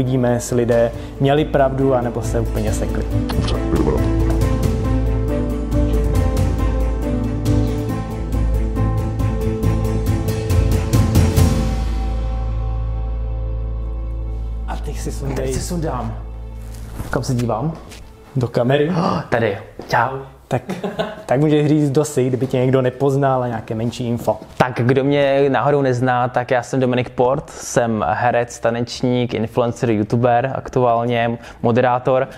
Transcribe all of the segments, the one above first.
uvidíme, jestli lidé měli pravdu, anebo se úplně sekli. Dobře. A teď si sundej Teď si sundám. Kam se dívám? do kamery. Tady. Čau. Tak, tak můžeš říct, kdo jsi, kdyby tě někdo nepoznal a nějaké menší info. Tak kdo mě náhodou nezná, tak já jsem Dominik Port, jsem herec, tanečník, influencer, youtuber aktuálně, moderátor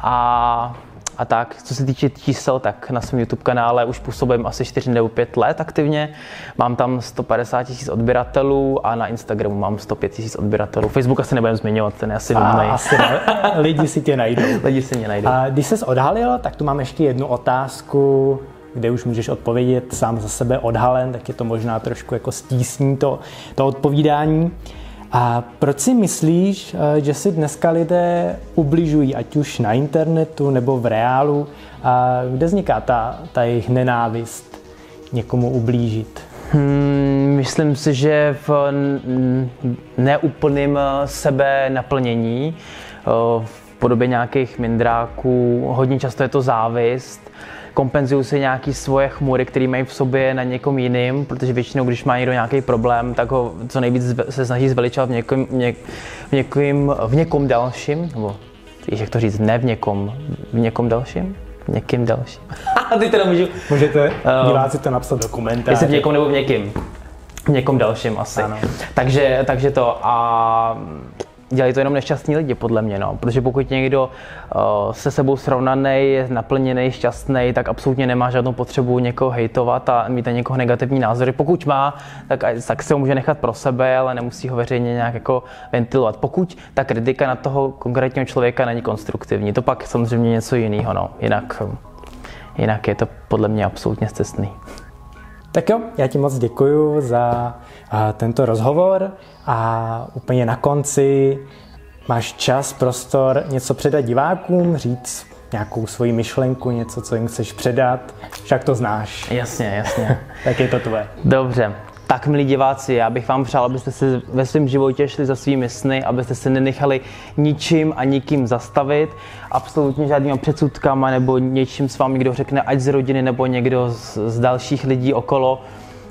a a tak, co se týče čísel, tak na svém YouTube kanále už působím asi 4 nebo 5 let aktivně. Mám tam 150 tisíc odběratelů a na Instagramu mám 105 tisíc odběratelů. Facebook asi nebudem zmiňovat, ten je asi A nudný. asi ne, lidi si tě najdou. Lidi si mě najdou. A když ses odhalil, tak tu mám ještě jednu otázku, kde už můžeš odpovědět sám za sebe odhalen, tak je to možná trošku jako stísní to, to odpovídání. A proč si myslíš, eh, že si dneska lidé ubližují, ať už na internetu nebo v reálu? A kde vzniká ta, ta jejich nenávist někomu ublížit? Hmm, myslím si, že v neúplném eh, sebe naplnění, eh, v podobě nějakých mindráků, hodně často je to závist, kompenzují si nějaké svoje chmury, které mají v sobě na někom jiným, protože většinou, když má někdo nějaký problém, tak ho co nejvíc se snaží zveličovat v někom, něk, v někom, v někom dalším, nebo jak to říct, ne v někom, v někom dalším? V někým dalším. Teď to nemůžu. Můžete Eh, diváci to napsat do komentářů. Jestli v někom nebo v někým. V někom dalším asi. Ano. Takže, takže to a dělají to jenom nešťastní lidi, podle mě, no. Protože pokud někdo uh, se sebou srovnaný, je naplněný, šťastný, tak absolutně nemá žádnou potřebu někoho hejtovat a mít na někoho negativní názory. Pokud má, tak, tak se ho může nechat pro sebe, ale nemusí ho veřejně nějak jako ventilovat. Pokud ta kritika na toho konkrétního člověka není konstruktivní, to pak samozřejmě něco jiného, no. Jinak, jinak je to podle mě absolutně cestný. Tak jo, já ti moc děkuji za tento rozhovor a úplně na konci máš čas, prostor něco předat divákům, říct nějakou svoji myšlenku, něco, co jim chceš předat, však to znáš, Jasně, jasně. tak je to tvoje. Dobře. Tak, milí diváci, já bych vám přál, abyste se ve svém životě šli za svými sny, abyste se nenechali ničím a nikým zastavit, absolutně žádnýma předsudkama nebo něčím s vámi, kdo řekne, ať z rodiny nebo někdo z, z dalších lidí okolo.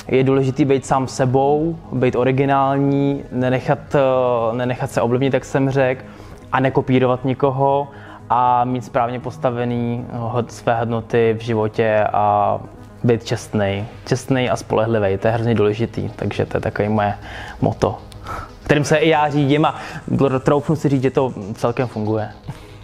Je důležité být sám sebou, být originální, nenechat, eh, nenechat se ovlivnit, jak jsem řekl, a nekopírovat nikoho a mít správně postavený své hodnoty v životě a být čestný. Čestný a spolehlivý, to je hrozně důležitý, takže to je takové moje moto, kterým se i já řídím a troufnu si říct, že to celkem funguje.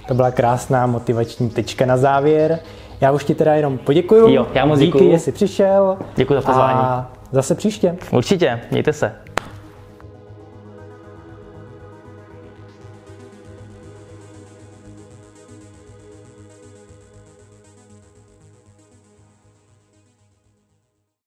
To byla krásná motivační tečka na závěr. Já už ti teda jenom poděkuju. Jo, já moc Díky, děkuju. že jsi přišel. Děkuji za pozvání. A zase příště. Určitě, mějte se.